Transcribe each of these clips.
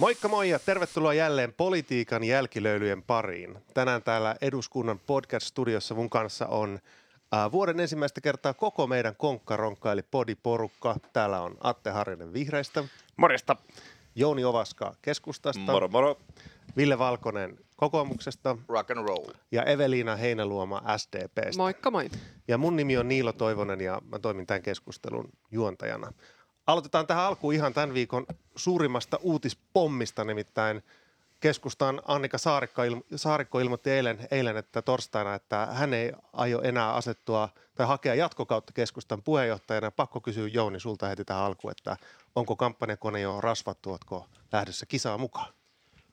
Moikka moi ja tervetuloa jälleen politiikan jälkilöylyjen pariin. Tänään täällä eduskunnan podcast-studiossa mun kanssa on äh, vuoden ensimmäistä kertaa koko meidän konkkaronkka eli podiporukka. Täällä on Atte Harjanen Vihreistä, Morjesta. Jouni Ovaska Keskustasta, Moro moro. Ville Valkonen Kokoomuksesta Rock and roll. ja Eveliina Heinäluoma SDPstä. Moikka moi. Ja mun nimi on Niilo Toivonen ja mä toimin tämän keskustelun juontajana. Aloitetaan tähän alkuun ihan tämän viikon suurimmasta uutispommista, nimittäin keskustan Annika Saarikko, ilmo- Saarikko ilmoitti eilen, eilen, että torstaina, että hän ei aio enää asettua tai hakea jatkokautta keskustan puheenjohtajana. Pakko kysyä Jouni sulta heti tähän alkuun, että onko kampanjakone jo rasvattu, ootko lähdössä kisaa mukaan?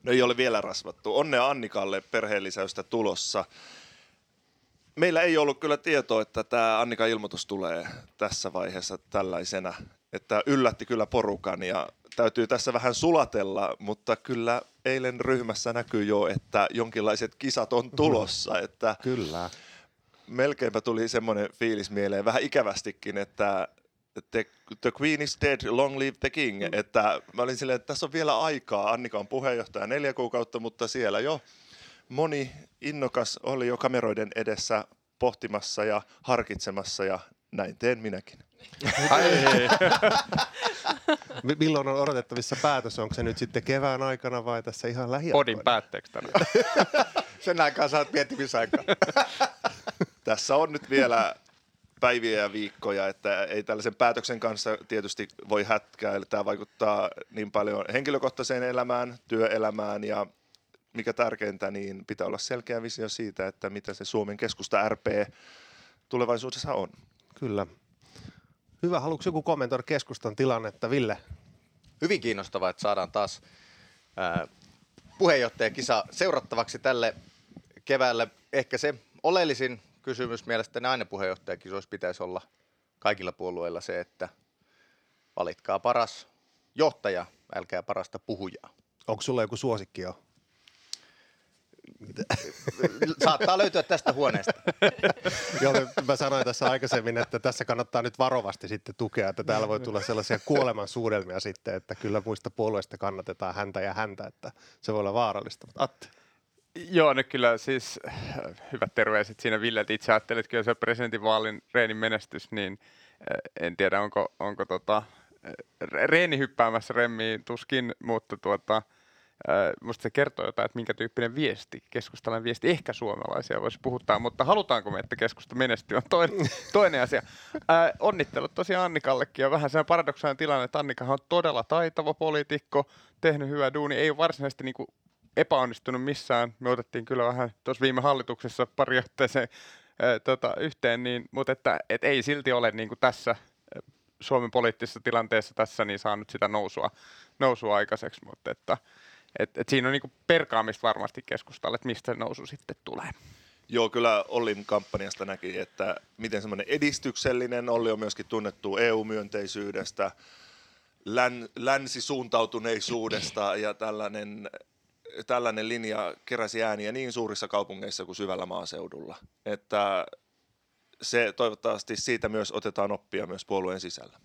No ei ole vielä rasvattu. Onnea Annikalle perheellisäystä tulossa. Meillä ei ollut kyllä tietoa, että tämä Annikan ilmoitus tulee tässä vaiheessa tällaisena. Että yllätti kyllä porukan ja täytyy tässä vähän sulatella, mutta kyllä eilen ryhmässä näkyy jo, että jonkinlaiset kisat on tulossa. Että Kyllä. melkeinpä tuli semmoinen fiilis mieleen, vähän ikävästikin, että the, the queen is dead, long live the king. Mm. Että mä olin silleen, että tässä on vielä aikaa. Annika on puheenjohtaja neljä kuukautta, mutta siellä jo moni innokas oli jo kameroiden edessä pohtimassa ja harkitsemassa ja näin teen minäkin. Mi- Milloin on odotettavissa päätös? Onko se nyt sitten kevään aikana vai tässä ihan lähiaikoina? Podin päätteeksi tänään. Sen aikaa saat miettimisaikaa. Tässä on nyt vielä päiviä ja viikkoja, että ei tällaisen päätöksen kanssa tietysti voi hätkäillä. Tämä vaikuttaa niin paljon henkilökohtaiseen elämään, työelämään ja mikä tärkeintä, niin pitää olla selkeä visio siitä, että mitä se Suomen keskusta RP tulevaisuudessa on. Kyllä. Hyvä. Haluatko joku kommentoida keskustan tilannetta? Ville? Hyvin kiinnostavaa, että saadaan taas ää, puheenjohtajakisa seurattavaksi tälle keväälle. Ehkä se oleellisin kysymys mielestäni aina puheenjohtajakisoissa pitäisi olla kaikilla puolueilla se, että valitkaa paras johtaja, älkää parasta puhujaa. Onko sulla joku suosikki jo? Saattaa löytyä tästä huoneesta. Joo, mä sanoin tässä aikaisemmin, että tässä kannattaa nyt varovasti sitten tukea, että täällä voi tulla sellaisia kuoleman suudelmia sitten, että kyllä muista puolueista kannatetaan häntä ja häntä, että se voi olla vaarallista. Mutta Atte, Joo, nyt kyllä siis äh, hyvät terveiset siinä Ville, että itse ajattelet, että kyllä se presidentinvaalin Reenin menestys, niin äh, en tiedä onko, onko tota, äh, Reeni hyppäämässä remmiin tuskin, mutta tuota, äh, musta se kertoo jotain, että minkä tyyppinen viesti, keskustalainen viesti, ehkä suomalaisia voisi puhuttaa, mutta halutaanko me, että keskusta menestyy, on toinen, toinen asia. Äh, onnittelut tosiaan Annikallekin ja vähän se paradoksaalinen tilanne, että Annikahan on todella taitava poliitikko, tehnyt hyvää duuni, ei ole varsinaisesti niinku epäonnistunut missään. Me otettiin kyllä vähän tuossa viime hallituksessa pari otteeseen ää, tota, yhteen, niin, mutta että, et ei silti ole niin kuin tässä ää, Suomen poliittisessa tilanteessa tässä niin saanut sitä nousua, nousua aikaiseksi, mutta että et, et siinä on niin kuin perkaamista varmasti keskustalle, että mistä se nousu sitten tulee. Joo, kyllä Ollin kampanjasta näki, että miten semmoinen edistyksellinen, Olli on myöskin tunnettu EU-myönteisyydestä, län, länsisuuntautuneisuudesta ja tällainen, tällainen linja keräsi ääniä niin suurissa kaupungeissa kuin syvällä maaseudulla. Että se toivottavasti siitä myös otetaan oppia myös puolueen sisällä.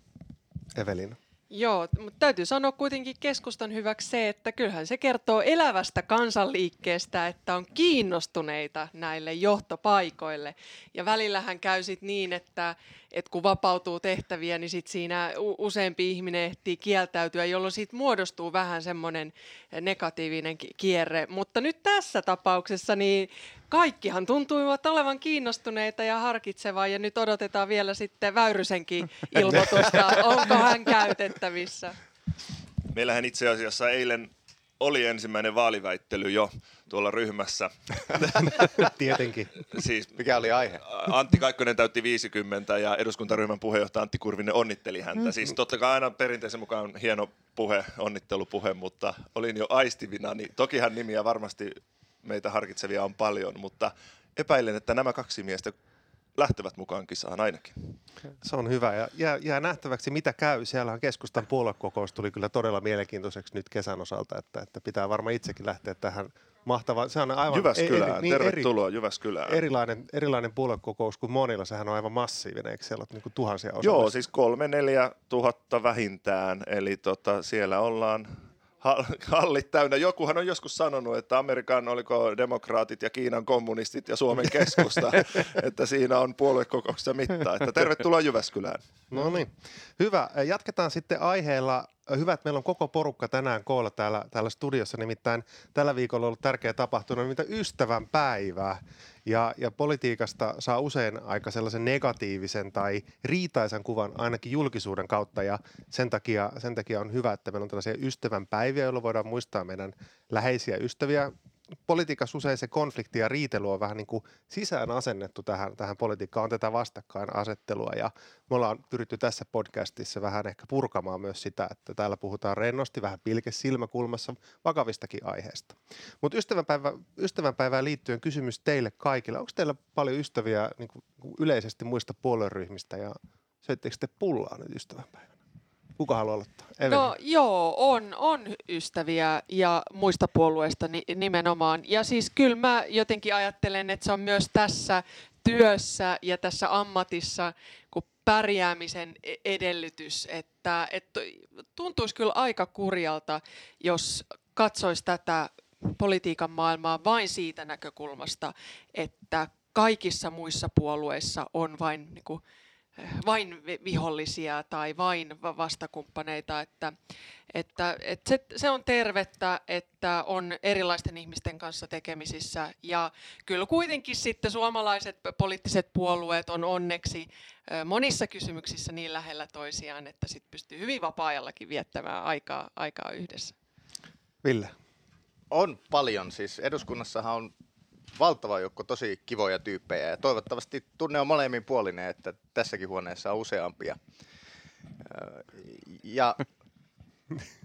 Evelina. Joo, mutta täytyy sanoa kuitenkin keskustan hyväksi se, että kyllähän se kertoo elävästä kansanliikkeestä, että on kiinnostuneita näille johtopaikoille. Ja välillähän käy sit niin, että, että kun vapautuu tehtäviä, niin sit siinä useampi ihminen ehtii kieltäytyä, jolloin siitä muodostuu vähän semmoinen negatiivinen ki- kierre. Mutta nyt tässä tapauksessa niin kaikkihan tuntuivat olevan kiinnostuneita ja harkitsevaa, ja nyt odotetaan vielä sitten Väyrysenkin ilmoitusta, onko hän käytettävissä. Meillähän itse asiassa eilen oli ensimmäinen vaaliväittely jo tuolla ryhmässä. Tietenkin. Siis Mikä oli aihe? Antti Kaikkonen täytti 50 ja eduskuntaryhmän puheenjohtaja Antti Kurvinen onnitteli häntä. Siis totta kai aina perinteisen mukaan hieno puhe, onnittelupuhe, mutta olin jo aistivina, niin tokihan nimiä varmasti meitä harkitsevia on paljon, mutta epäilen, että nämä kaksi miestä lähtevät mukaan kisaan ainakin. Se on hyvä ja jää, jää nähtäväksi mitä käy. Siellä on keskustan puoluekokous tuli kyllä todella mielenkiintoiseksi nyt kesän osalta, että, että pitää varmaan itsekin lähteä tähän mahtavaan. Se on aivan Jyväskylään, eri- niin tervetuloa Jyväskylään. erilainen, erilainen puoluekokous kuin monilla. Sehän on aivan massiivinen, eikö siellä ole niin tuhansia Joo, osallistujia? siis kolme, neljä tuhatta vähintään, eli tota, siellä ollaan hallit täynnä. Jokuhan on joskus sanonut, että Amerikan oliko demokraatit ja Kiinan kommunistit ja Suomen keskusta, että siinä on puoluekokouksessa mittaa. Että tervetuloa Jyväskylään. No niin, hyvä. Jatketaan sitten aiheella Hyvä, että meillä on koko porukka tänään koolla täällä, täällä studiossa, nimittäin tällä viikolla on ollut tärkeä tapahtuma, mitä ystävän päivää. Ja, ja politiikasta saa usein aika sellaisen negatiivisen tai riitaisan kuvan ainakin julkisuuden kautta. Ja sen takia, sen takia on hyvä, että meillä on tällaisia ystävän päiviä, jolloin voidaan muistaa meidän läheisiä ystäviä, politiikassa usein se konflikti ja riitely on vähän niin kuin sisään asennettu tähän, tähän politiikkaan, on tätä vastakkainasettelua ja me ollaan pyritty tässä podcastissa vähän ehkä purkamaan myös sitä, että täällä puhutaan rennosti, vähän pilke silmäkulmassa vakavistakin aiheesta. Mutta ystävänpäivä, ystävänpäivään liittyen kysymys teille kaikille. Onko teillä paljon ystäviä niin kuin yleisesti muista puolueryhmistä ja söittekö te pullaa nyt ystävänpäivänä? Kuka haluaa aloittaa? Evelin. No joo, on, on ystäviä ja muista puolueista ni, nimenomaan. Ja siis kyllä mä jotenkin ajattelen, että se on myös tässä työssä ja tässä ammatissa kun pärjäämisen e-, edellytys, että, että tuntuisi kyllä aika kurjalta, jos katsoisi tätä politiikan maailmaa vain siitä näkökulmasta, että kaikissa muissa puolueissa on vain niin kuin, vain vihollisia tai vain vastakumppaneita, että, että, että se, se on tervettä, että on erilaisten ihmisten kanssa tekemisissä ja kyllä kuitenkin sitten suomalaiset poliittiset puolueet on onneksi monissa kysymyksissä niin lähellä toisiaan, että sitten pystyy hyvin vapaa-ajallakin viettämään aikaa, aikaa yhdessä. Ville? On paljon. Siis eduskunnassahan on valtava joukko tosi kivoja tyyppejä ja toivottavasti tunne on molemmin puolinen, että tässäkin huoneessa on useampia. Ja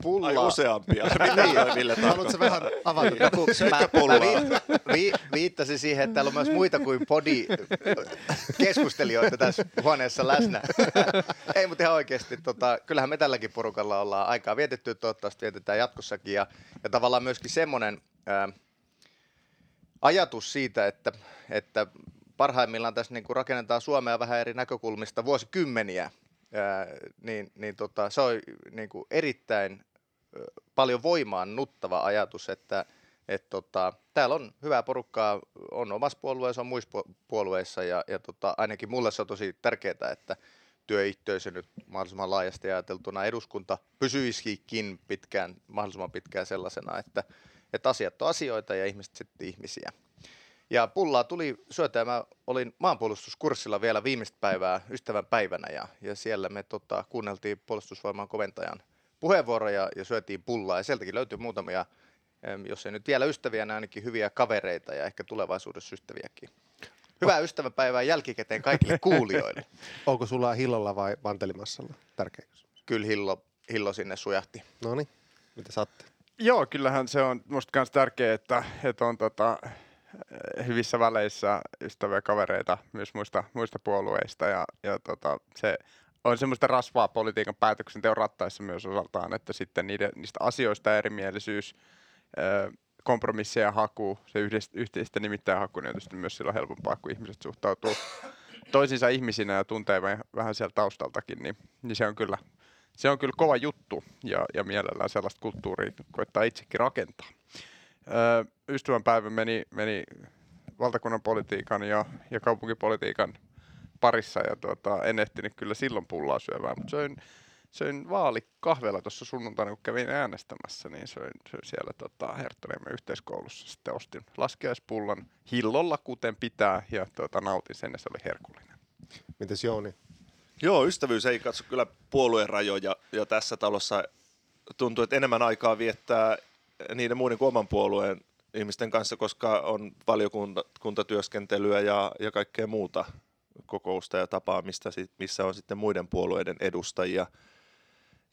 pulla... Ai useampia. niin, Haluatko vähän avata? Joku, mä, mä vi, vi, viittasin siihen, että täällä on myös muita kuin podi keskustelijoita tässä huoneessa läsnä. Ei, mutta ihan oikeasti, tota, kyllähän me tälläkin porukalla ollaan aikaa vietetty, toivottavasti vietetään jatkossakin. Ja, ja tavallaan myöskin semmoinen... Ää, ajatus siitä, että, että parhaimmillaan tässä niin kuin rakennetaan Suomea vähän eri näkökulmista vuosikymmeniä, ää, niin, niin tota, se on niin kuin erittäin paljon voimaan nuttava ajatus, että et tota, täällä on hyvää porukkaa, on omassa puolueessa, on muissa puolueissa ja, ja tota, ainakin mulle se on tosi tärkeää, että työyhteisö nyt mahdollisimman laajasti ajateltuna eduskunta pysyisikin pitkään, mahdollisimman pitkään sellaisena, että, että asiat on asioita ja ihmiset sitten ihmisiä. Ja pullaa tuli syötä ja mä olin maanpuolustuskurssilla vielä viimeistä päivää ystävän päivänä ja, ja siellä me tota, kuunneltiin puolustusvoiman koventajan puheenvuoroja ja syötiin pullaa ja sieltäkin löytyi muutamia, jos ei nyt vielä ystäviä, niin ainakin hyviä kavereita ja ehkä tulevaisuudessa ystäviäkin. Hyvää ystävänpäivää jälkikäteen kaikille kuulijoille. Onko sulla hillolla vai mantelimassalla? Tärkeä Kyllä hillo, hillo sinne sujahti. No niin, mitä saatte? Joo, kyllähän se on musta myös tärkeää, että, että on tota, hyvissä väleissä ystäviä kavereita myös muista, muista puolueista. Ja, ja tota, se on semmoista rasvaa politiikan päätöksenteon rattaissa myös osaltaan, että sitten niiden, niistä asioista erimielisyys, kompromissien haku, se yhteistä nimittäin haku, niin on tietysti myös silloin helpompaa, kun ihmiset suhtautuu toisinsa ihmisinä ja tuntee vähän sieltä taustaltakin, niin, niin se on kyllä se on kyllä kova juttu ja, ja mielellään sellaista kulttuuria koittaa itsekin rakentaa. Öö, ystävänpäivä meni, meni valtakunnan politiikan ja, ja kaupunkipolitiikan parissa ja tuota, en ehtinyt kyllä silloin pullaa syövään, mutta söin, söin vaalikahvella tuossa sunnuntaina, kun kävin äänestämässä, niin söin, söin siellä tota, Herttoniemen yhteiskoulussa. Sitten ostin laskiaispullan hillolla, kuten pitää, ja tuota, nautin sen, ja se oli herkullinen. Mites Jouni? Joo, ystävyys ei katso kyllä puolueen rajoja ja tässä talossa tuntuu, että enemmän aikaa viettää niiden muiden kuin oman puolueen ihmisten kanssa, koska on valiokuntatyöskentelyä ja, ja kaikkea muuta kokousta ja tapaamista, missä on sitten muiden puolueiden edustajia.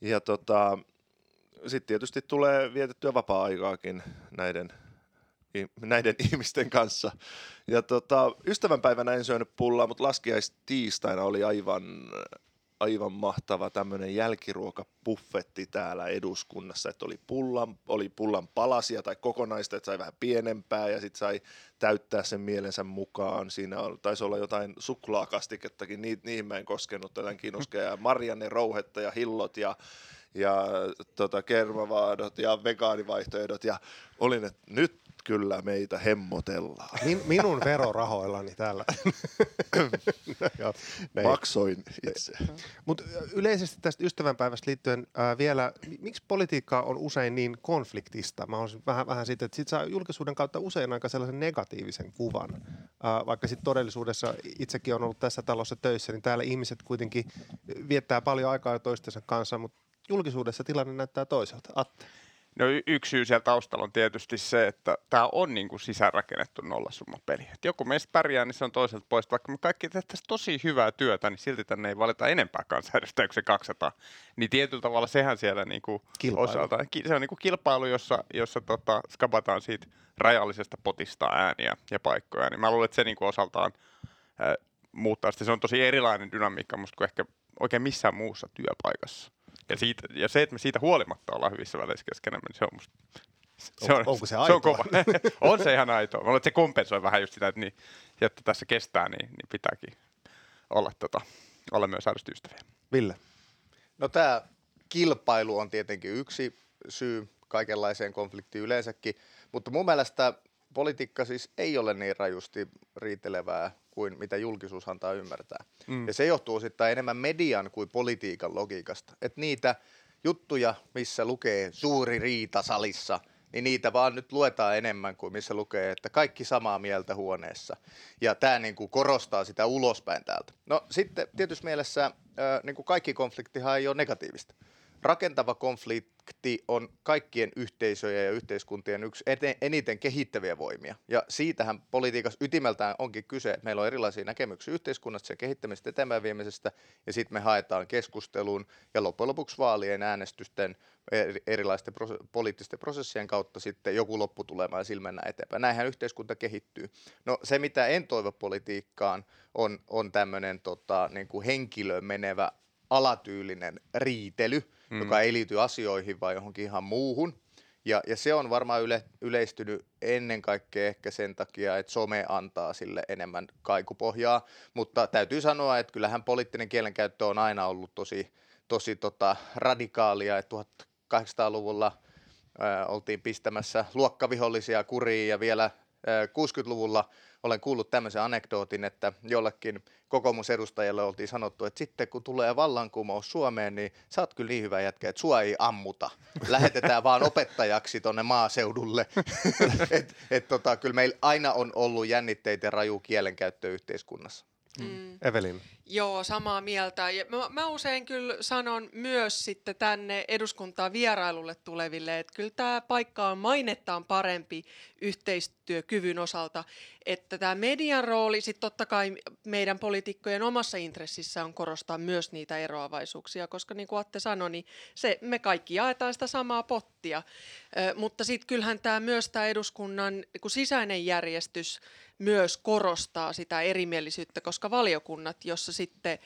Ja tota, sitten tietysti tulee vietettyä vapaa-aikaakin näiden näiden ihmisten kanssa. Ja tota, ystävänpäivänä en syönyt pullaa, mutta laskiaistiistaina oli aivan, aivan mahtava tämmöinen jälkiruokapuffetti täällä eduskunnassa, että oli pullan, oli pullan palasia tai kokonaista, että sai vähän pienempää ja sitten sai täyttää sen mielensä mukaan. Siinä oli, taisi olla jotain suklaakastikettakin, ni, niihin mä en koskenut, jotain kiinnoskea Marianne rouhetta ja hillot ja ja tota, kermavaadot ja vegaanivaihtoehdot ja olin, että nyt kyllä meitä hemmotellaan. Min, minun verorahoillani täällä. Joo, Maksoin itse. Mutta yleisesti tästä ystävänpäivästä liittyen ää, vielä, miksi politiikka on usein niin konfliktista? Mä olisin vähän, vähän siitä, että sit saa julkisuuden kautta usein aika sellaisen negatiivisen kuvan. Ää, vaikka sitten todellisuudessa itsekin on ollut tässä talossa töissä, niin täällä ihmiset kuitenkin viettää paljon aikaa toistensa kanssa, mutta julkisuudessa tilanne näyttää toiselta. Atte. No y- yksi syy siellä taustalla on tietysti se, että tämä on niin kuin sisäänrakennettu nollasummapeli. Et joku meistä pärjää, niin se on toiselta pois. Vaikka me kaikki tehtäisiin tosi hyvää työtä, niin silti tänne ei valita enempää kansanedustajia kuin se 200. Niin tietyllä tavalla sehän siellä niin kuin Kilpailu. osalta, se on niin kuin kilpailu, jossa, jossa tota, skapataan siitä rajallisesta potista ääniä ja paikkoja. Niin mä luulen, että se niin kuin osaltaan äh, muuttaa sitä. Se on tosi erilainen dynamiikka musta kuin ehkä oikein missään muussa työpaikassa. Ja, siitä, ja se, että me siitä huolimatta ollaan hyvissä väleissä keskenämme, niin se on musta se On- onko se se on aitoa? kova. on se ihan aitoa. Mä luulen, että se kompensoi vähän just sitä, että, niin, että tässä kestää, niin, niin pitääkin olla, tota, olla myös aidosti ystäviä. Ville. No tämä kilpailu on tietenkin yksi syy kaikenlaiseen konfliktiin yleensäkin, mutta mun mielestä politiikka siis ei ole niin rajusti riitelevää kuin mitä julkisuus antaa ymmärtää. Mm. Ja se johtuu osittain enemmän median kuin politiikan logiikasta. Että niitä juttuja, missä lukee suuri riita salissa, niin niitä vaan nyt luetaan enemmän kuin missä lukee, että kaikki samaa mieltä huoneessa. Ja tämä niin kuin korostaa sitä ulospäin täältä. No sitten tietysti mielessä niin kuin kaikki konfliktihan ei ole negatiivista. Rakentava konflikti on kaikkien yhteisöjen ja yhteiskuntien yksi ete- eniten kehittäviä voimia. Ja siitähän politiikassa ytimeltään onkin kyse, että meillä on erilaisia näkemyksiä yhteiskunnasta ja kehittämisestä eteenpäin viemisestä, ja sitten me haetaan keskustelun ja loppujen lopuksi vaalien äänestysten eri- erilaisten prose- poliittisten prosessien kautta sitten joku lopputulema ja sillä mennään eteenpäin. Näinhän yhteiskunta kehittyy. No se, mitä en toivo politiikkaan, on, on tämmöinen tota, niin kuin henkilöön menevä alatyylinen riitely, mm. joka ei liity asioihin vai johonkin ihan muuhun. Ja, ja se on varmaan yle, yleistynyt ennen kaikkea ehkä sen takia, että some antaa sille enemmän kaikupohjaa. Mutta täytyy sanoa, että kyllähän poliittinen kielenkäyttö on aina ollut tosi, tosi tota, radikaalia. Että 1800-luvulla ää, oltiin pistämässä luokkavihollisia kuriin ja vielä ää, 60-luvulla olen kuullut tämmöisen anekdootin, että jollekin kokoomusedustajalle oltiin sanottu, että sitten kun tulee vallankumous Suomeen, niin sä oot kyllä niin hyvä jätkä, että sua ei ammuta. Lähetetään vaan opettajaksi tonne maaseudulle. et, et tota, kyllä meillä aina on ollut jännitteitä ja raju kielenkäyttö yhteiskunnassa. Mm. Evelin. Joo, samaa mieltä. Ja mä, mä usein kyllä sanon myös sitten tänne eduskuntaan vierailulle tuleville, että kyllä tämä paikka on mainettaan parempi yhteistyökyvyn osalta, että tämä median rooli sitten totta kai meidän poliitikkojen omassa intressissä on korostaa myös niitä eroavaisuuksia, koska niin kuin Atte sanoi, niin se, me kaikki jaetaan sitä samaa pottia, Ö, mutta sitten kyllähän tämä myös tämä eduskunnan kuin sisäinen järjestys myös korostaa sitä erimielisyyttä, koska valiokunnat, jossa sitten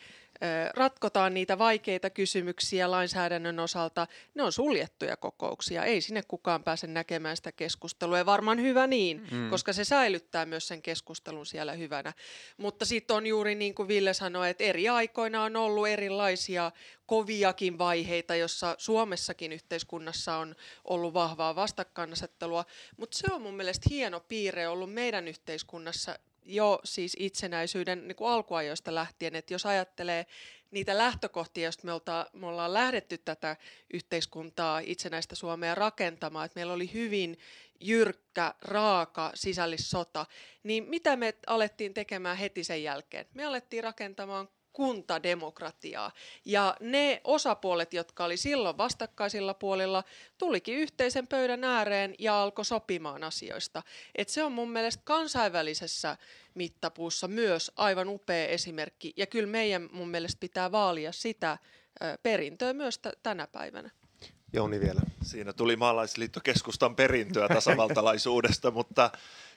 ratkotaan niitä vaikeita kysymyksiä lainsäädännön osalta, ne on suljettuja kokouksia. Ei sinne kukaan pääse näkemään sitä keskustelua ja varmaan hyvä niin, mm. koska se säilyttää myös sen keskustelun siellä hyvänä. Mutta sitten on juuri niin kuin Ville sanoi, että eri aikoina on ollut erilaisia koviakin vaiheita, jossa Suomessakin yhteiskunnassa on ollut vahvaa vastakkainasettelua, mutta se on mun mielestä hieno piirre ollut meidän yhteiskunnassa jo siis itsenäisyyden niin kuin alkuajoista lähtien, että jos ajattelee niitä lähtökohtia, joista me, olta, me ollaan lähdetty tätä yhteiskuntaa, itsenäistä Suomea rakentamaan, että meillä oli hyvin jyrkkä, raaka sisällissota, niin mitä me alettiin tekemään heti sen jälkeen? Me alettiin rakentamaan kuntademokratiaa. Ja ne osapuolet, jotka oli silloin vastakkaisilla puolilla, tulikin yhteisen pöydän ääreen ja alkoi sopimaan asioista. Et se on mun mielestä kansainvälisessä mittapuussa myös aivan upea esimerkki. Ja kyllä meidän mun mielestä pitää vaalia sitä perintöä myös t- tänä päivänä. Jouni vielä. Siinä tuli maalaisliittokeskustan perintöä tasavaltalaisuudesta, mutta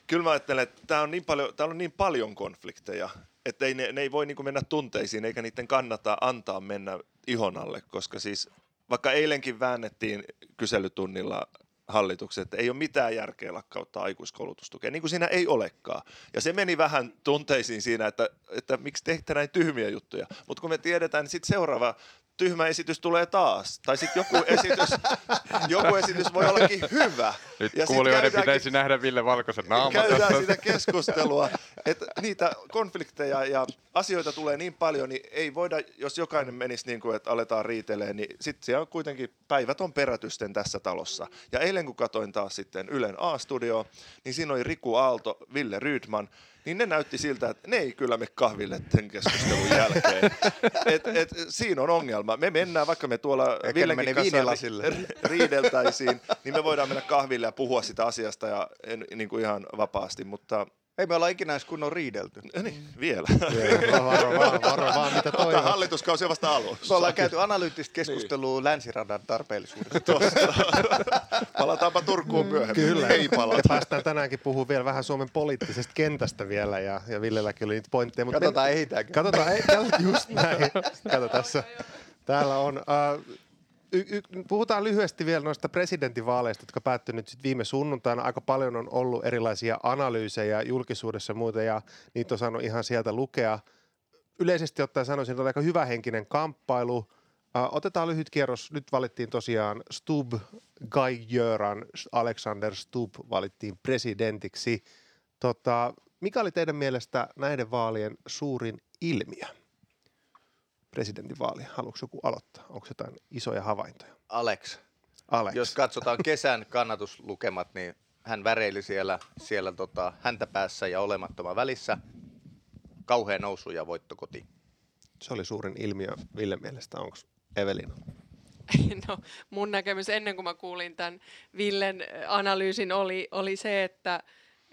kyllä mä ajattelen, että tää on niin paljon, täällä on niin paljon konflikteja, että ei, ne, ne ei voi niin mennä tunteisiin, eikä niiden kannata antaa mennä ihon alle, koska siis vaikka eilenkin väännettiin kyselytunnilla hallitukset, että ei ole mitään järkeä lakkauttaa aikuiskoulutustukea, niin kuin siinä ei olekaan. Ja se meni vähän tunteisiin siinä, että, että miksi teette näin tyhmiä juttuja. Mutta kun me tiedetään, niin sitten seuraava tyhmä esitys tulee taas. Tai sitten joku esitys, joku esitys voi ollakin hyvä. Nyt Ja kuulijoiden pitäisi nähdä Ville Valkoisen naama Käydään tässä. sitä keskustelua, että niitä konflikteja ja asioita tulee niin paljon, niin ei voida, jos jokainen menisi niin kuin, että aletaan riitelee, niin sitten siellä on kuitenkin päivät on perätysten tässä talossa. Ja eilen kun katsoin taas sitten Ylen A-studio, niin siinä oli Riku Aalto, Ville Rydman, niin ne näytti siltä, että ne ei kyllä me kahville tämän keskustelun jälkeen. Et, et, siinä on ongelma. Me mennään, vaikka me tuolla Villenkin menee kanssa riideltäisiin, niin me voidaan mennä kahville ja puhua sitä asiasta ja en, niin kuin ihan vapaasti, mutta Ei me olla ikinä edes kunnon riidelty. niin, vielä. Joo, Varo vaan, varo vaan, mitä Tämä hallituskausi on vasta Me alussa. ollaan käyty analyyttistä keskustelua länsiradan tarpeellisuudesta. Palataanpa Turkuun myöhemmin. Kyllä. Ei Ja palata. päästään tänäänkin puhumaan vielä vähän Suomen poliittisesta kentästä vielä ja, ja Villelläkin oli niitä pointteja. Mutta Katsotaan, ehitäänkö. Katsotaan, ei, just näin. Kato tässä. Täällä on, äh, y, y, puhutaan lyhyesti vielä noista presidentinvaaleista, jotka päättynyt sit viime sunnuntaina. Aika paljon on ollut erilaisia analyysejä julkisuudessa ja muuta, ja niitä on saanut ihan sieltä lukea. Yleisesti ottaen sanoisin, että oli aika hyvähenkinen kamppailu. Otetaan lyhyt kierros. Nyt valittiin tosiaan Stub, Guy Jöran, Alexander Stub valittiin presidentiksi. Tota, mikä oli teidän mielestä näiden vaalien suurin ilmiö? Presidentinvaalia. Haluatko joku aloittaa? Onko jotain isoja havaintoja? Alex, Alex. jos katsotaan kesän kannatuslukemat, niin hän väreili siellä, siellä tota, häntä päässä ja olemattoman välissä. Kauhea nousu ja voitto kotiin. Se oli suurin ilmiö Ville mielestä. Onko Evelina? No, mun näkemys ennen kuin mä kuulin tämän Villen analyysin oli, oli se, että,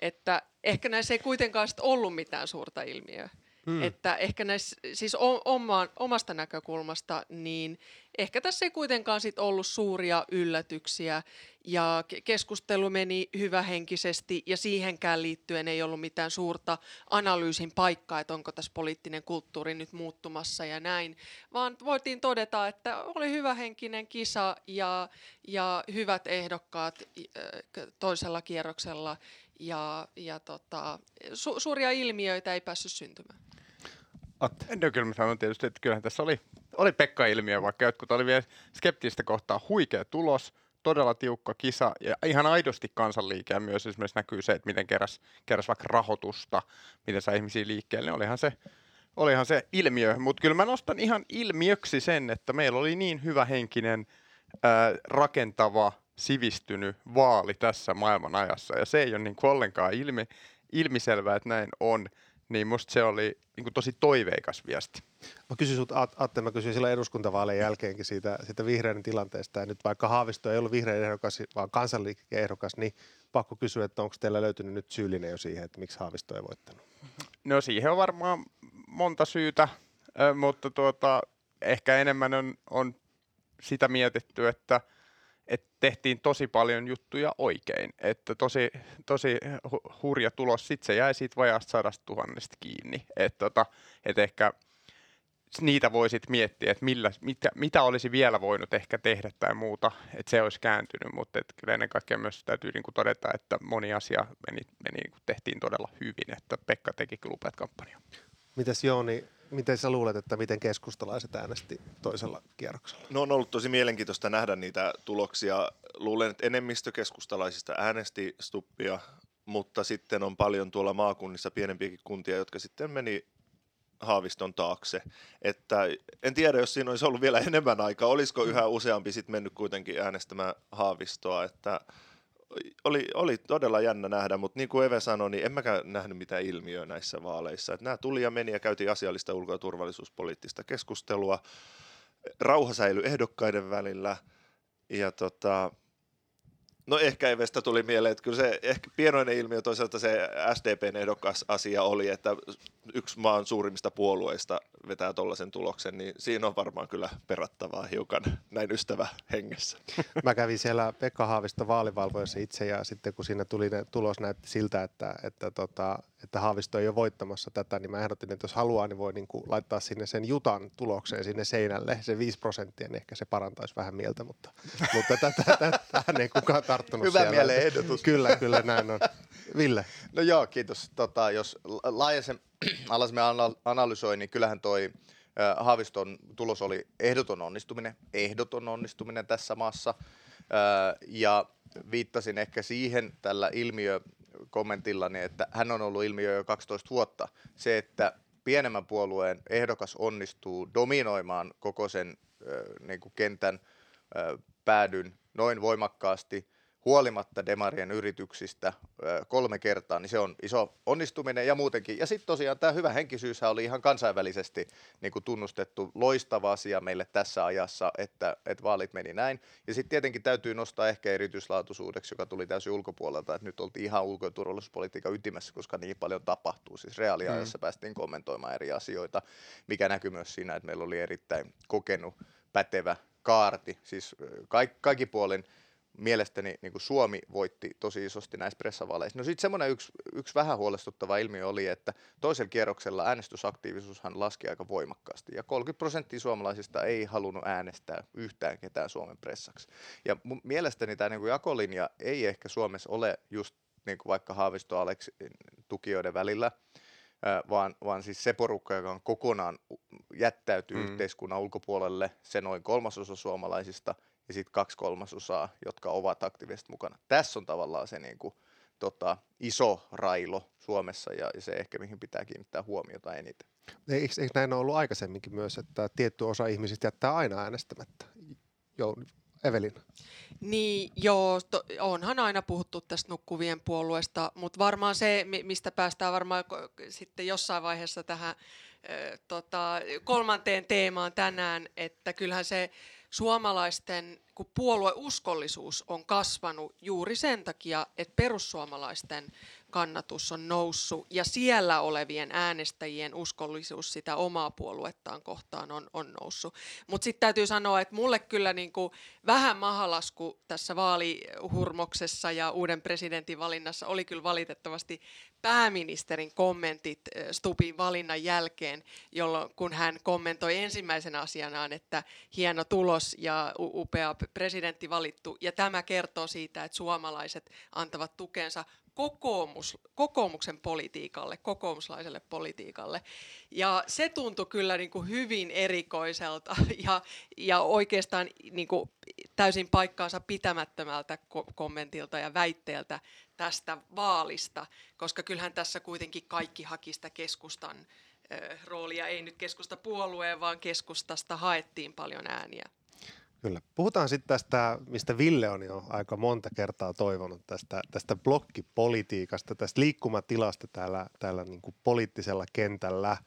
että ehkä näissä ei kuitenkaan ollut mitään suurta ilmiöä. Hmm. Että ehkä näissä, siis oma, omasta näkökulmasta, niin ehkä tässä ei kuitenkaan sit ollut suuria yllätyksiä ja ke- keskustelu meni hyvähenkisesti ja siihenkään liittyen ei ollut mitään suurta analyysin paikkaa, että onko tässä poliittinen kulttuuri nyt muuttumassa ja näin, vaan voitiin todeta, että oli hyvähenkinen kisa ja, ja hyvät ehdokkaat toisella kierroksella ja, ja tota, su- suuria ilmiöitä ei päässyt syntymään. Atte. No kyllä mä sanon tietysti, että kyllähän tässä oli, oli Pekka-ilmiö, vaikka jotkut oli vielä skeptistä kohtaa huikea tulos, todella tiukka kisa ja ihan aidosti kansanliike. Ja myös esimerkiksi näkyy se, että miten keräs, keräs vaikka rahoitusta, miten sai ihmisiä liikkeelle, olihan se, olihan se ilmiö. Mutta kyllä mä nostan ihan ilmiöksi sen, että meillä oli niin hyvä henkinen, ää, rakentava, sivistynyt vaali tässä maailman ajassa. Ja se ei ole niin kuin ollenkaan ilmi, ilmiselvää, että näin on, niin musta se oli niin kuin tosi toiveikas viesti. Mä kysyin sut, At- Atte, mä kysyin silloin eduskuntavaalien jälkeenkin siitä, siitä vihreiden tilanteesta. Ja nyt vaikka Haavisto ei ollut vihreiden ehdokas, vaan kansanliikkeen ehdokas, niin pakko kysyä, että onko teillä löytynyt nyt syyllinen jo siihen, että miksi Haavisto ei voittanut? No siihen on varmaan monta syytä, mutta tuota, ehkä enemmän on, on sitä mietitty, että, että tehtiin tosi paljon juttuja oikein. Että tosi, tosi hu- hurja tulos, sitten se jäi siitä vajaasta sadasta tuhannesta kiinni. Että tota, et ehkä niitä voisit miettiä, että millä, mitä, mitä olisi vielä voinut ehkä tehdä tai muuta, että se olisi kääntynyt, mutta et kyllä ennen kaikkea myös täytyy niin kuin todeta, että moni asia meni, meni niin kuin tehtiin todella hyvin, että Pekka teki kyllä upeat kampanjaa. Mitäs Jooni, miten sä luulet, että miten keskustalaiset äänesti toisella kierroksella? No on ollut tosi mielenkiintoista nähdä niitä tuloksia. Luulen, että enemmistö keskustalaisista äänesti Stuppia, mutta sitten on paljon tuolla maakunnissa pienempiäkin kuntia, jotka sitten meni Haaviston taakse. Että en tiedä, jos siinä olisi ollut vielä enemmän aikaa, olisiko yhä useampi sitten mennyt kuitenkin äänestämään Haavistoa, että oli, oli todella jännä nähdä, mutta niin kuin Eve sanoi, niin en mäkään nähnyt mitään ilmiöä näissä vaaleissa. Että nämä tuli ja meni ja käytiin asiallista ulko- ja turvallisuuspoliittista keskustelua. Rauha säilyi ehdokkaiden välillä ja tota, No ehkä Evestä tuli mieleen, että kyllä se ehkä pienoinen ilmiö toisaalta se SDPn ehdokas asia oli, että yksi maan suurimmista puolueista vetää tuollaisen tuloksen, niin siinä on varmaan kyllä perattavaa hiukan näin ystävä hengessä. Mä kävin siellä Pekka Haavisto vaalivalvoissa itse ja sitten kun siinä tuli ne tulos näytti siltä, että, että, tota, että Haavisto ei ole voittamassa tätä, niin mä ehdotin, että jos haluaa, niin voi niin kuin laittaa sinne sen Jutan tulokseen sinne seinälle, se 5 prosenttia, niin ehkä se parantaisi vähän mieltä, mutta, mutta tätä, tätä, tähän ei kukaan tarttunut Hyvä siellä. mielen ehdotus. Kyllä, kyllä näin on. Ville, No joo, kiitos. Tota, jos la- laajaisen alaisemme ana- analysoi, niin kyllähän toi Haaviston tulos oli ehdoton onnistuminen, ehdoton onnistuminen tässä maassa. Ja viittasin ehkä siihen tällä ilmiökommentillani, että hän on ollut ilmiö jo 12 vuotta. Se, että pienemmän puolueen ehdokas onnistuu dominoimaan koko sen niin kuin kentän päädyn noin voimakkaasti – huolimatta Demarien yrityksistä kolme kertaa, niin se on iso onnistuminen ja muutenkin. Ja sitten tosiaan tämä hyvä henkisyys oli ihan kansainvälisesti niin kuin tunnustettu loistava asia meille tässä ajassa, että, että vaalit meni näin. Ja sitten tietenkin täytyy nostaa ehkä erityislaatuisuudeksi, joka tuli täysin ulkopuolelta, että nyt oltiin ihan ulko- ja turvallisuuspolitiikan ytimessä, koska niin paljon tapahtuu. Siis reaaliajassa mm. päästiin kommentoimaan eri asioita, mikä näkyy myös siinä, että meillä oli erittäin kokenut, pätevä kaarti, siis kaik, kaikki puolin – mielestäni niin kuin Suomi voitti tosi isosti näissä pressavaaleissa. No sitten semmoinen yksi, yksi vähän huolestuttava ilmiö oli, että toisella kierroksella äänestysaktiivisuushan laski aika voimakkaasti ja 30 prosenttia suomalaisista ei halunnut äänestää yhtään ketään Suomen pressaksi. Ja mun mielestäni tämä niin kuin jakolinja ei ehkä Suomessa ole just niin kuin vaikka Haavisto Aleksi tukijoiden välillä, vaan, vaan siis se porukka, joka on kokonaan jättäytyy mm. yhteiskunnan ulkopuolelle, se noin kolmasosa suomalaisista – ja sitten kaksi kolmasosaa, jotka ovat aktiivisesti mukana. Tässä on tavallaan se niin kuin, tota, iso railo Suomessa ja, ja se ehkä mihin pitää kiinnittää huomiota eniten. Eikö, eikö näin ole ollut aikaisemminkin myös, että tietty osa ihmisistä jättää aina äänestämättä? Joo, Evelin. Niin, joo, to, onhan aina puhuttu tästä nukkuvien puolueesta, mutta varmaan se, mistä päästään varmaan sitten jossain vaiheessa tähän äh, tota, kolmanteen teemaan tänään, että kyllähän se suomalaisten puolueuskollisuus on kasvanut juuri sen takia, että perussuomalaisten kannatus on noussut ja siellä olevien äänestäjien uskollisuus sitä omaa puoluettaan kohtaan on, on noussut. Mutta sitten täytyy sanoa, että mulle kyllä niinku vähän mahalasku tässä vaalihurmoksessa ja uuden presidentin valinnassa oli kyllä valitettavasti pääministerin kommentit Stupin valinnan jälkeen, jolloin kun hän kommentoi ensimmäisenä asianaan, että hieno tulos ja upea presidentti valittu. Ja tämä kertoo siitä, että suomalaiset antavat tukensa kokoomus, kokoomuksen politiikalle, kokoomuslaiselle politiikalle. Ja se tuntui kyllä niin kuin hyvin erikoiselta ja, ja oikeastaan niin kuin täysin paikkaansa pitämättömältä kommentilta ja väitteeltä tästä vaalista, koska kyllähän tässä kuitenkin kaikki haki sitä keskustan roolia, ei nyt keskusta puolueen, vaan keskustasta haettiin paljon ääniä. Kyllä. Puhutaan sitten tästä, mistä Ville on jo aika monta kertaa toivonut, tästä, tästä blokkipolitiikasta, tästä liikkumatilasta täällä, täällä niin kuin poliittisella kentällä.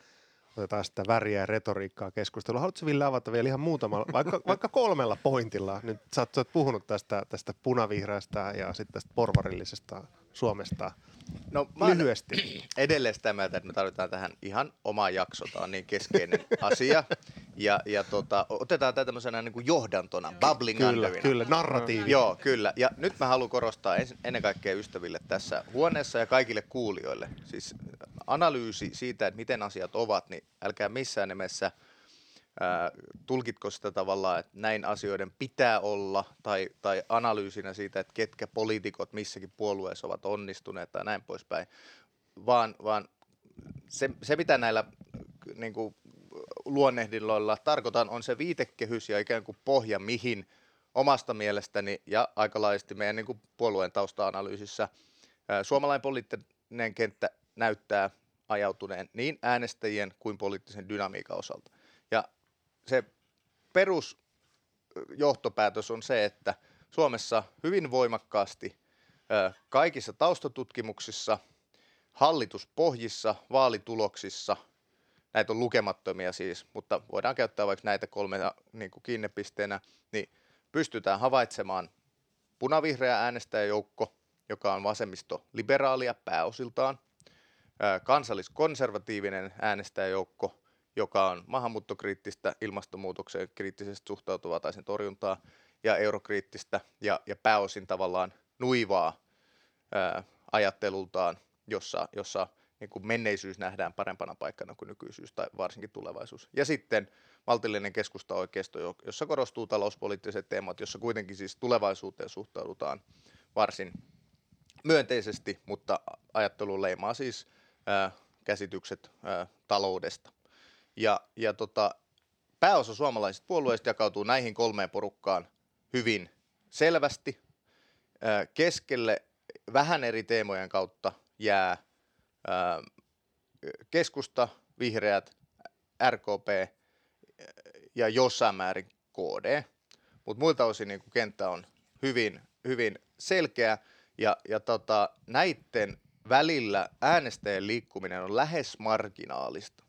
Otetaan sitä väriä ja retoriikkaa keskustelua. Haluatko Ville avata vielä ihan muutamalla, vaikka, vaikka kolmella pointilla? Nyt sä oot, sä oot puhunut tästä, tästä punavihreästä ja sitten tästä porvarillisesta Suomesta No, mä lyhyesti. Edelleen sitä mieltä, että me tarvitaan tähän ihan oma jakso. Tämä on niin keskeinen asia. Ja, ja tota, otetaan tämä tämmöisenä niin kuin johdantona, bubbling kyllä, underina. Kyllä, narratiivi. Joo, kyllä. Ja nyt mä haluan korostaa ennen kaikkea ystäville tässä huoneessa ja kaikille kuulijoille. Siis analyysi siitä, että miten asiat ovat, niin älkää missään nimessä – tulkitko sitä tavallaan, että näin asioiden pitää olla, tai, tai analyysinä siitä, että ketkä poliitikot missäkin puolueessa ovat onnistuneet tai näin poispäin, vaan, vaan se, se, mitä näillä niin kuin, luonnehdilloilla tarkoitan, on se viitekehys ja ikään kuin pohja, mihin omasta mielestäni ja aika laajasti meidän niin kuin puolueen tausta-analyysissä suomalainen poliittinen kenttä näyttää ajautuneen niin äänestäjien kuin poliittisen dynamiikan osalta. Se perusjohtopäätös on se, että Suomessa hyvin voimakkaasti kaikissa taustatutkimuksissa, hallituspohjissa, vaalituloksissa, näitä on lukemattomia siis, mutta voidaan käyttää vaikka näitä kolme niin kuin kiinnepisteenä, niin pystytään havaitsemaan punavihreä äänestäjäjoukko, joka on vasemmisto liberaalia pääosiltaan, kansalliskonservatiivinen äänestäjäjoukko, joka on maahanmuuttokriittistä, ilmastonmuutokseen kriittisesti suhtautuvaa tai sen torjuntaa, ja eurokriittistä ja, ja pääosin tavallaan nuivaa ää, ajattelultaan, jossa, jossa niin kuin menneisyys nähdään parempana paikkana kuin nykyisyys tai varsinkin tulevaisuus. Ja sitten maltillinen keskusta-oikeisto, jossa korostuu talouspoliittiset teemat, jossa kuitenkin siis tulevaisuuteen suhtaudutaan varsin myönteisesti, mutta ajattelu leimaa siis ää, käsitykset ää, taloudesta. Ja, ja tota, pääosa suomalaisista puolueista jakautuu näihin kolmeen porukkaan hyvin selvästi. Keskelle vähän eri teemojen kautta jää keskusta, vihreät, RKP ja jossain määrin KD. Mutta muilta osin niin kenttä on hyvin, hyvin selkeä ja, ja tota, näiden välillä äänestäjän liikkuminen on lähes marginaalista.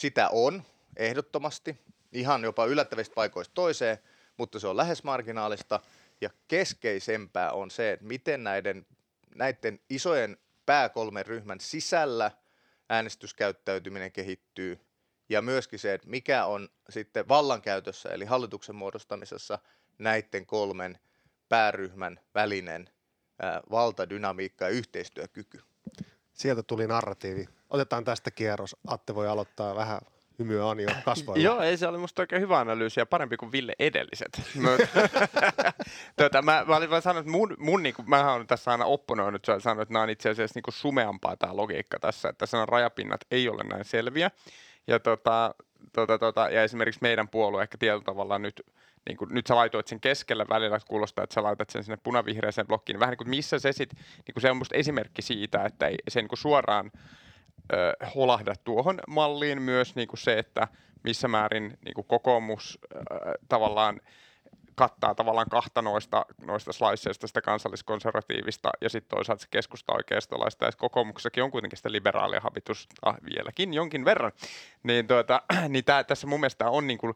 Sitä on ehdottomasti, ihan jopa yllättävistä paikoista toiseen, mutta se on lähes marginaalista. Ja keskeisempää on se, että miten näiden, näiden isojen pääkolmen ryhmän sisällä äänestyskäyttäytyminen kehittyy ja myöskin se, että mikä on sitten vallankäytössä eli hallituksen muodostamisessa näiden kolmen pääryhmän välinen ää, valtadynamiikka ja yhteistyökyky. Sieltä tuli narratiivi. Otetaan tästä kierros. Atte voi aloittaa vähän hymyä Anio kasvoilla. Joo, ei se oli musta oikein hyvä analyysi ja parempi kuin Ville edelliset. tuota, mä, mä olin vaan sanonut, että mun, mun niin kuin, mä olen tässä aina opponoinut, sanonut, että nämä on itse asiassa niin kuin sumeampaa tämä logiikka tässä, että sanan rajapinnat ei ole näin selviä. Ja, tota, tota, tota, ja esimerkiksi meidän puolue ehkä tietyllä tavalla nyt, niin kuin, nyt sä laitoit sen keskellä välillä, että kuulostaa, että sä laitat sen sinne punavihreäseen blokkiin. Vähän niin kuin missä se sitten, niin kuin se on musta esimerkki siitä, että ei, se niin kuin suoraan ö, holahda tuohon malliin myös niin kuin se, että missä määrin niin kuin kokoomus ö, tavallaan kattaa tavallaan kahta noista, noista sliceista, sitä kansalliskonservatiivista ja sitten toisaalta se keskusta oikeistolaista, ja kokoomuksessakin on kuitenkin sitä liberaalia habitusta vieläkin jonkin verran, niin, tuota, niin tää, tässä mun mielestä on niin kuin,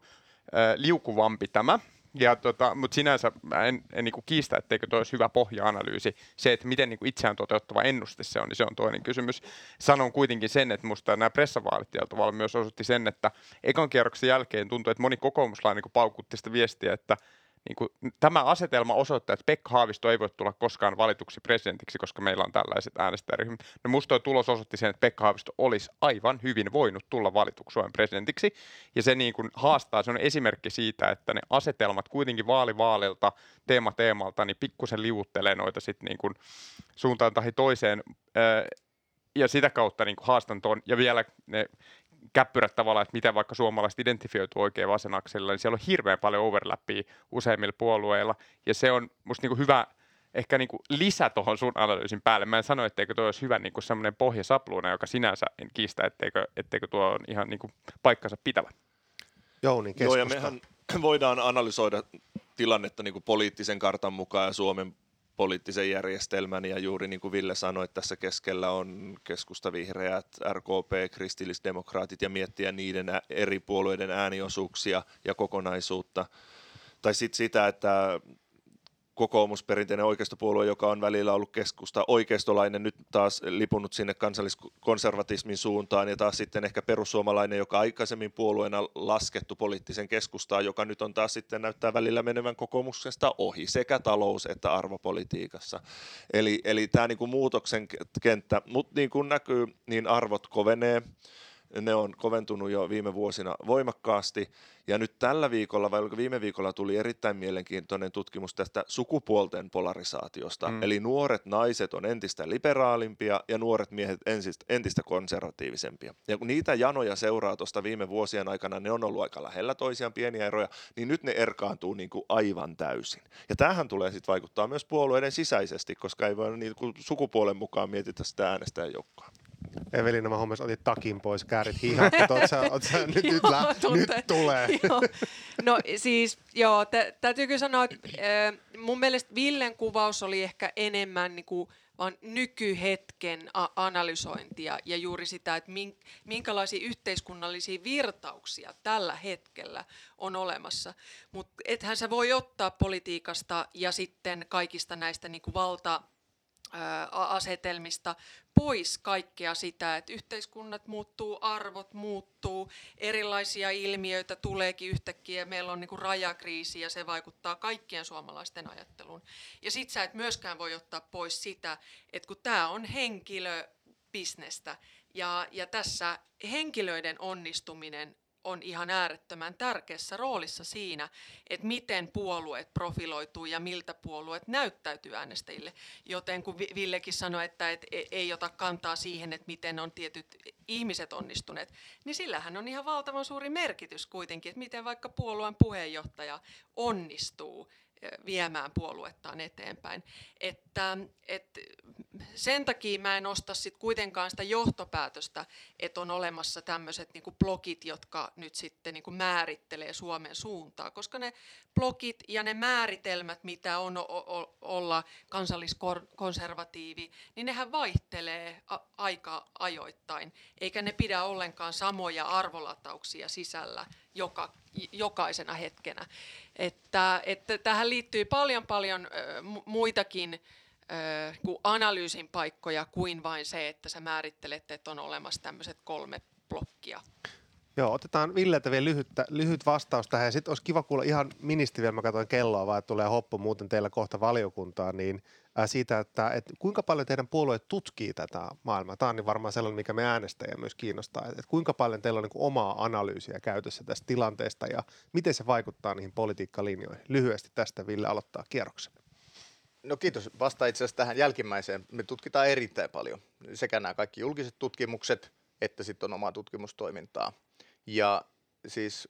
äh, liukuvampi tämä, ja tota, mutta sinänsä mä en, en niin kiistä, etteikö tuo olisi hyvä pohja-analyysi. Se, että miten niin itseään toteuttava ennuste se on, niin se on toinen kysymys. Sanon kuitenkin sen, että minusta nämä pressavaalit tavalla myös osoitti sen, että ekan kierroksen jälkeen tuntui, että moni kokoomuslainen niin paukutti sitä viestiä, että niin kuin, tämä asetelma osoittaa, että Pekka Haavisto ei voi tulla koskaan valituksi presidentiksi, koska meillä on tällaiset äänestäjäryhmät. No musta tuo tulos osoitti sen, että Pekka Haavisto olisi aivan hyvin voinut tulla valituksi Suomen presidentiksi. Ja se niin kuin haastaa, se on esimerkki siitä, että ne asetelmat kuitenkin vaali vaalilta, teema teemalta, niin pikkusen liuuttelee noita sitten niin kuin suuntaan tai toiseen. ja sitä kautta niin kuin haastan tuon, ja vielä ne käppyrät tavallaan, että miten vaikka suomalaiset identifioituu oikein vasenakselilla, niin siellä on hirveän paljon overlappia useimmilla puolueilla, ja se on musta niinku hyvä ehkä niinku lisä tuohon sun analyysin päälle. Mä en sano, etteikö tuo olisi hyvä niinku semmoinen pohjasapluuna, joka sinänsä en kiistä, etteikö, etteikö tuo on ihan niinku paikkansa pitävä. Jouni, keskusta. Joo, ja mehän voidaan analysoida tilannetta niin kuin poliittisen kartan mukaan ja Suomen poliittisen järjestelmän ja juuri niin kuin Ville sanoi, että tässä keskellä on keskustavihreät, RKP, kristillisdemokraatit ja miettiä niiden eri puolueiden ääniosuuksia ja kokonaisuutta. Tai sitten sitä, että kokoomus, perinteinen oikeistopuolue, joka on välillä ollut keskusta oikeistolainen, nyt taas lipunut sinne kansalliskonservatismin suuntaan, ja taas sitten ehkä perussuomalainen, joka aikaisemmin puolueena laskettu poliittisen keskustaa, joka nyt on taas sitten näyttää välillä menevän kokoomuksesta ohi sekä talous- että arvopolitiikassa. Eli, eli tämä niinku muutoksen kenttä, mutta niin kuin näkyy, niin arvot kovenee, ne on koventunut jo viime vuosina voimakkaasti. Ja nyt tällä viikolla, vai viime viikolla, tuli erittäin mielenkiintoinen tutkimus tästä sukupuolten polarisaatiosta. Mm. Eli nuoret naiset on entistä liberaalimpia ja nuoret miehet entistä konservatiivisempia. Ja kun niitä janoja seuraa tuosta viime vuosien aikana, ne on ollut aika lähellä toisiaan pieniä eroja, niin nyt ne erkaantuu niin kuin aivan täysin. Ja tähän tulee sitten vaikuttaa myös puolueiden sisäisesti, koska ei voi niin kuin sukupuolen mukaan mietitä sitä äänestäjäjoukkoa. Evelina, mä huomasin, otit takin pois, käärit hihat, että oot sä, oot sä, nyt, nyt, lä- nyt tulee. joo. No siis, joo, tä, täytyy kyllä sanoa, että äh, mun mielestä Villen kuvaus oli ehkä enemmän niin kuin, vaan nykyhetken a- analysointia ja juuri sitä, että minkälaisia yhteiskunnallisia virtauksia tällä hetkellä on olemassa. Mutta ethän sä voi ottaa politiikasta ja sitten kaikista näistä niin kuin valta asetelmista pois kaikkea sitä, että yhteiskunnat muuttuu, arvot muuttuu, erilaisia ilmiöitä tuleekin yhtäkkiä, meillä on niinku rajakriisi ja se vaikuttaa kaikkien suomalaisten ajatteluun. Ja sit sä et myöskään voi ottaa pois sitä, että kun tämä on henkilöbisnestä ja, ja tässä henkilöiden onnistuminen on ihan äärettömän tärkeässä roolissa siinä, että miten puolueet profiloituu ja miltä puolueet näyttäytyy äänestäjille. Joten kun Villekin sanoi, että et e, ei ota kantaa siihen, että miten on tietyt ihmiset onnistuneet, niin sillähän on ihan valtavan suuri merkitys kuitenkin, että miten vaikka puolueen puheenjohtaja onnistuu viemään puoluettaan eteenpäin. Että, et sen takia mä en osta sit kuitenkaan sitä johtopäätöstä, että on olemassa tämmöiset niinku blogit, jotka nyt sitten niinku määrittelee Suomen suuntaa, koska ne blogit ja ne määritelmät, mitä on olla kansalliskonservatiivi, niin nehän vaihtelee aika ajoittain, eikä ne pidä ollenkaan samoja arvolatauksia sisällä joka, jokaisena hetkenä. Että, että tähän liittyy paljon paljon muitakin kuin analyysin paikkoja kuin vain se, että sä määrittelet, että on olemassa tämmöiset kolme blokkia. Joo, otetaan Villeltä vielä lyhyt, lyhyt vastaus tähän. Sitten olisi kiva kuulla ihan ministeri vielä, mä katsoin kelloa, vaan tulee hoppu muuten teillä kohta valiokuntaan, niin siitä, että, että kuinka paljon teidän puolue tutkii tätä maailmaa. Tämä on niin varmaan sellainen, mikä me äänestäjä myös kiinnostaa. Että kuinka paljon teillä on niin omaa analyysiä käytössä tästä tilanteesta ja miten se vaikuttaa niihin politiikkalinjoihin. Lyhyesti tästä Ville aloittaa kierroksen. No kiitos. Vasta itse asiassa tähän jälkimmäiseen. Me tutkitaan erittäin paljon. Sekä nämä kaikki julkiset tutkimukset, että sitten on omaa tutkimustoimintaa. Ja siis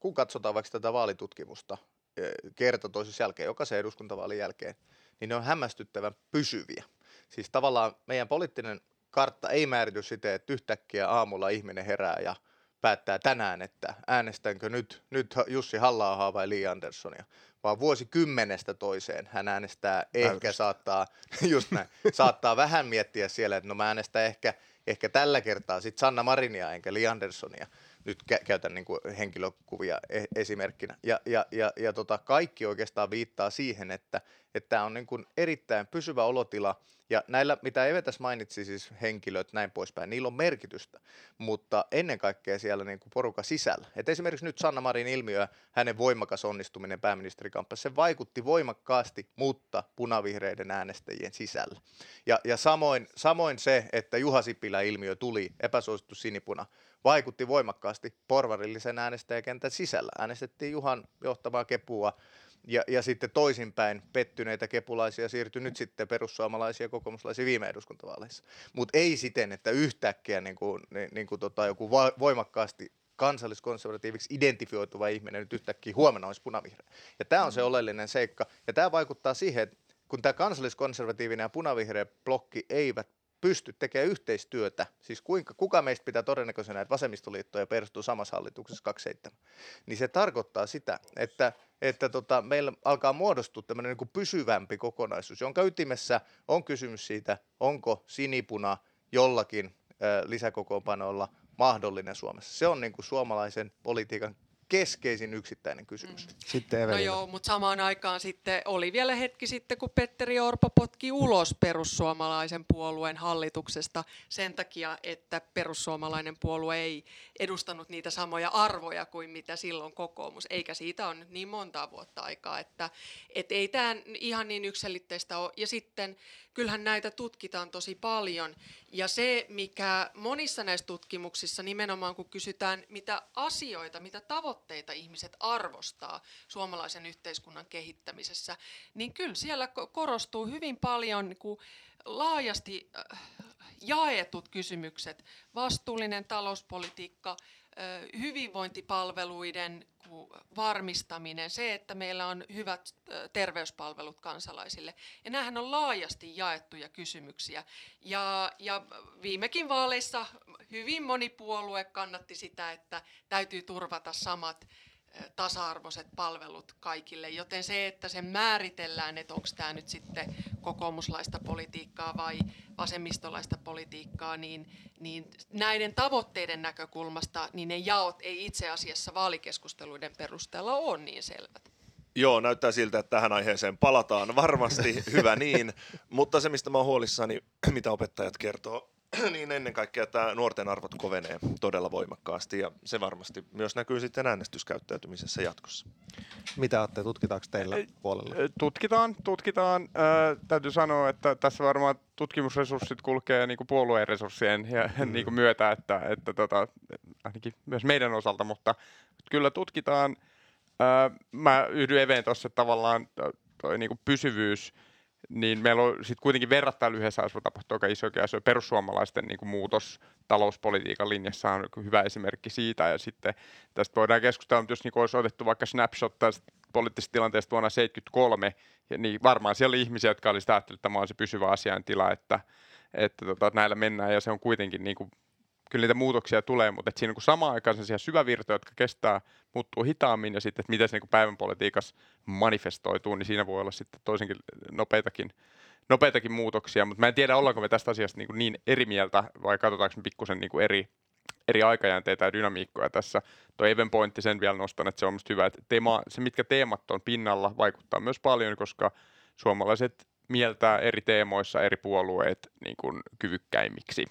kun katsotaan vaikka tätä vaalitutkimusta eh, kerta toisessa jälkeen, jokaisen eduskuntavaalin jälkeen, niin ne on hämmästyttävän pysyviä. Siis tavallaan meidän poliittinen kartta ei määrity siten, että yhtäkkiä aamulla ihminen herää ja päättää tänään, että äänestänkö nyt, nyt Jussi halla vai Li Anderssonia, vaan vuosikymmenestä toiseen hän äänestää, ehkä saattaa, just näin, saattaa vähän miettiä siellä, että no mä äänestän ehkä, ehkä tällä kertaa sitten Sanna Marinia enkä Li Anderssonia, nyt kä- käytän niin kuin henkilökuvia e- esimerkkinä. Ja, ja, ja, ja tota, kaikki oikeastaan viittaa siihen, että tämä on niin kuin erittäin pysyvä olotila, ja näillä, mitä Eve tässä mainitsi, siis henkilöt, näin poispäin, niillä on merkitystä, mutta ennen kaikkea siellä niin kuin poruka sisällä. Et esimerkiksi nyt Sanna Marin ilmiö, hänen voimakas onnistuminen pääministerikamppassa, se vaikutti voimakkaasti, mutta punavihreiden äänestäjien sisällä. Ja, ja samoin, samoin se, että Juha Sipilä ilmiö tuli, epäsuosittu sinipuna, vaikutti voimakkaasti porvarillisen äänestäjäkentän sisällä. Äänestettiin Juhan johtavaa kepua ja, ja sitten toisinpäin pettyneitä kepulaisia siirtyi nyt sitten perussuomalaisia ja kokoomuslaisia viime eduskuntavaaleissa. Mutta ei siten, että yhtäkkiä niin kuin, niin, niin kuin tota, joku voimakkaasti kansalliskonservatiiviksi identifioituva ihminen nyt yhtäkkiä huomenna olisi punavihreä. Ja tämä on se oleellinen seikka. Ja tämä vaikuttaa siihen, että kun tämä kansalliskonservatiivinen ja punavihreä blokki eivät pysty tekemään yhteistyötä, siis kuinka, kuka meistä pitää todennäköisenä, että vasemmistoliitto ja perustuu samassa hallituksessa 27, niin se tarkoittaa sitä, että, että tota, meillä alkaa muodostua tämmöinen niin pysyvämpi kokonaisuus, jonka ytimessä on kysymys siitä, onko sinipuna jollakin äh, lisäkokoonpanolla mahdollinen Suomessa. Se on niin kuin suomalaisen politiikan keskeisin yksittäinen kysymys. Mm. Sitten Evelina. No joo, mutta samaan aikaan sitten oli vielä hetki sitten, kun Petteri Orpo potki ulos perussuomalaisen puolueen hallituksesta sen takia, että perussuomalainen puolue ei edustanut niitä samoja arvoja kuin mitä silloin kokoomus, eikä siitä on nyt niin monta vuotta aikaa, että et ei tämä ihan niin yksilitteistä ole. Ja sitten kyllähän näitä tutkitaan tosi paljon. Ja se, mikä monissa näissä tutkimuksissa nimenomaan, kun kysytään, mitä asioita, mitä tavoitteita ihmiset arvostaa suomalaisen yhteiskunnan kehittämisessä, niin kyllä siellä korostuu hyvin paljon niin kuin laajasti äh, jaetut kysymykset. Vastuullinen talouspolitiikka, hyvinvointipalveluiden varmistaminen, se, että meillä on hyvät terveyspalvelut kansalaisille. Ja nämähän on laajasti jaettuja kysymyksiä. Ja, ja viimekin vaaleissa hyvin moni puolue kannatti sitä, että täytyy turvata samat tasa-arvoiset palvelut kaikille, joten se, että se määritellään, että onko tämä nyt sitten kokoomuslaista politiikkaa vai vasemmistolaista politiikkaa, niin, niin näiden tavoitteiden näkökulmasta niin ne jaot ei itse asiassa vaalikeskusteluiden perusteella ole niin selvät. Joo, näyttää siltä, että tähän aiheeseen palataan varmasti, hyvä niin. Mutta se, mistä mä oon huolissani, mitä opettajat kertoo niin ennen kaikkea tämä nuorten arvot kovenee todella voimakkaasti ja se varmasti myös näkyy sitten äänestyskäyttäytymisessä jatkossa. Mitä olette, tutkitaanko teillä puolella? Tutkitaan, tutkitaan. Äh, täytyy sanoa, että tässä varmaan tutkimusresurssit kulkee niin kuin puolueen resurssien ja, mm. niin kuin myötä, että, että tota, ainakin myös meidän osalta, mutta kyllä tutkitaan. Äh, mä yhdyn Eveen tuossa tavallaan toi niin kuin pysyvyys, niin meillä on sitten kuitenkin verrattain lyhyessä ajassa tapahtuu aika iso asia. Perussuomalaisten niin kuin muutos talouspolitiikan linjassa on hyvä esimerkki siitä. Ja sitten tästä voidaan keskustella, mutta jos niin olisi otettu vaikka snapshot tästä poliittisesta tilanteesta vuonna 1973, niin varmaan siellä oli ihmisiä, jotka olisivat ajatelleet, että tämä on se pysyvä asiantila, että, että tota, näillä mennään ja se on kuitenkin niin kuin kyllä niitä muutoksia tulee, mutta että siinä on samaan aikaan sellaisia syvävirtoja, jotka kestää, muuttuu hitaammin ja sitten, että miten se niin päivän politiikassa manifestoituu, niin siinä voi olla sitten toisenkin nopeitakin, nopeitakin muutoksia, mutta mä en tiedä, ollaanko me tästä asiasta niin, niin eri mieltä vai katsotaanko me pikkusen niin eri, eri aikajänteitä ja dynamiikkoja tässä. Tuo Even pointti sen vielä nostan, että se on minusta hyvä, että teema, se mitkä teemat on pinnalla vaikuttaa myös paljon, koska suomalaiset mieltää eri teemoissa eri puolueet niin kuin kyvykkäimmiksi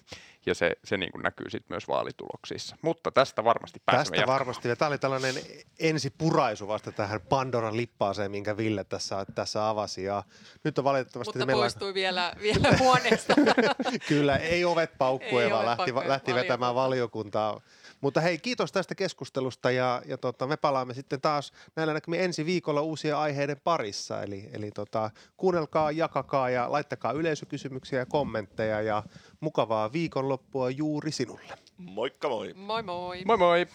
ja se, se niin kuin näkyy sitten myös vaalituloksissa. Mutta tästä varmasti pääsemme Tästä jatkamaan. varmasti. Ja tämä oli tällainen ensipuraisu vasta tähän Pandoran lippaaseen, minkä Ville tässä, tässä avasi. Ja nyt on valitettavasti... Mutta meillä... poistui vielä, vielä huoneesta. Kyllä, ei ovet paukkue, vaan lähti, lähti vetämään valiokuntaa. Mutta hei, kiitos tästä keskustelusta ja, ja tota, me palaamme sitten taas näillä näkymin ensi viikolla uusia aiheiden parissa. Eli, eli tota, kuunnelkaa, jakakaa ja laittakaa yleisökysymyksiä ja kommentteja ja mukavaa viikonloppua juuri sinulle. Moikka moi! Moi moi! Moi moi!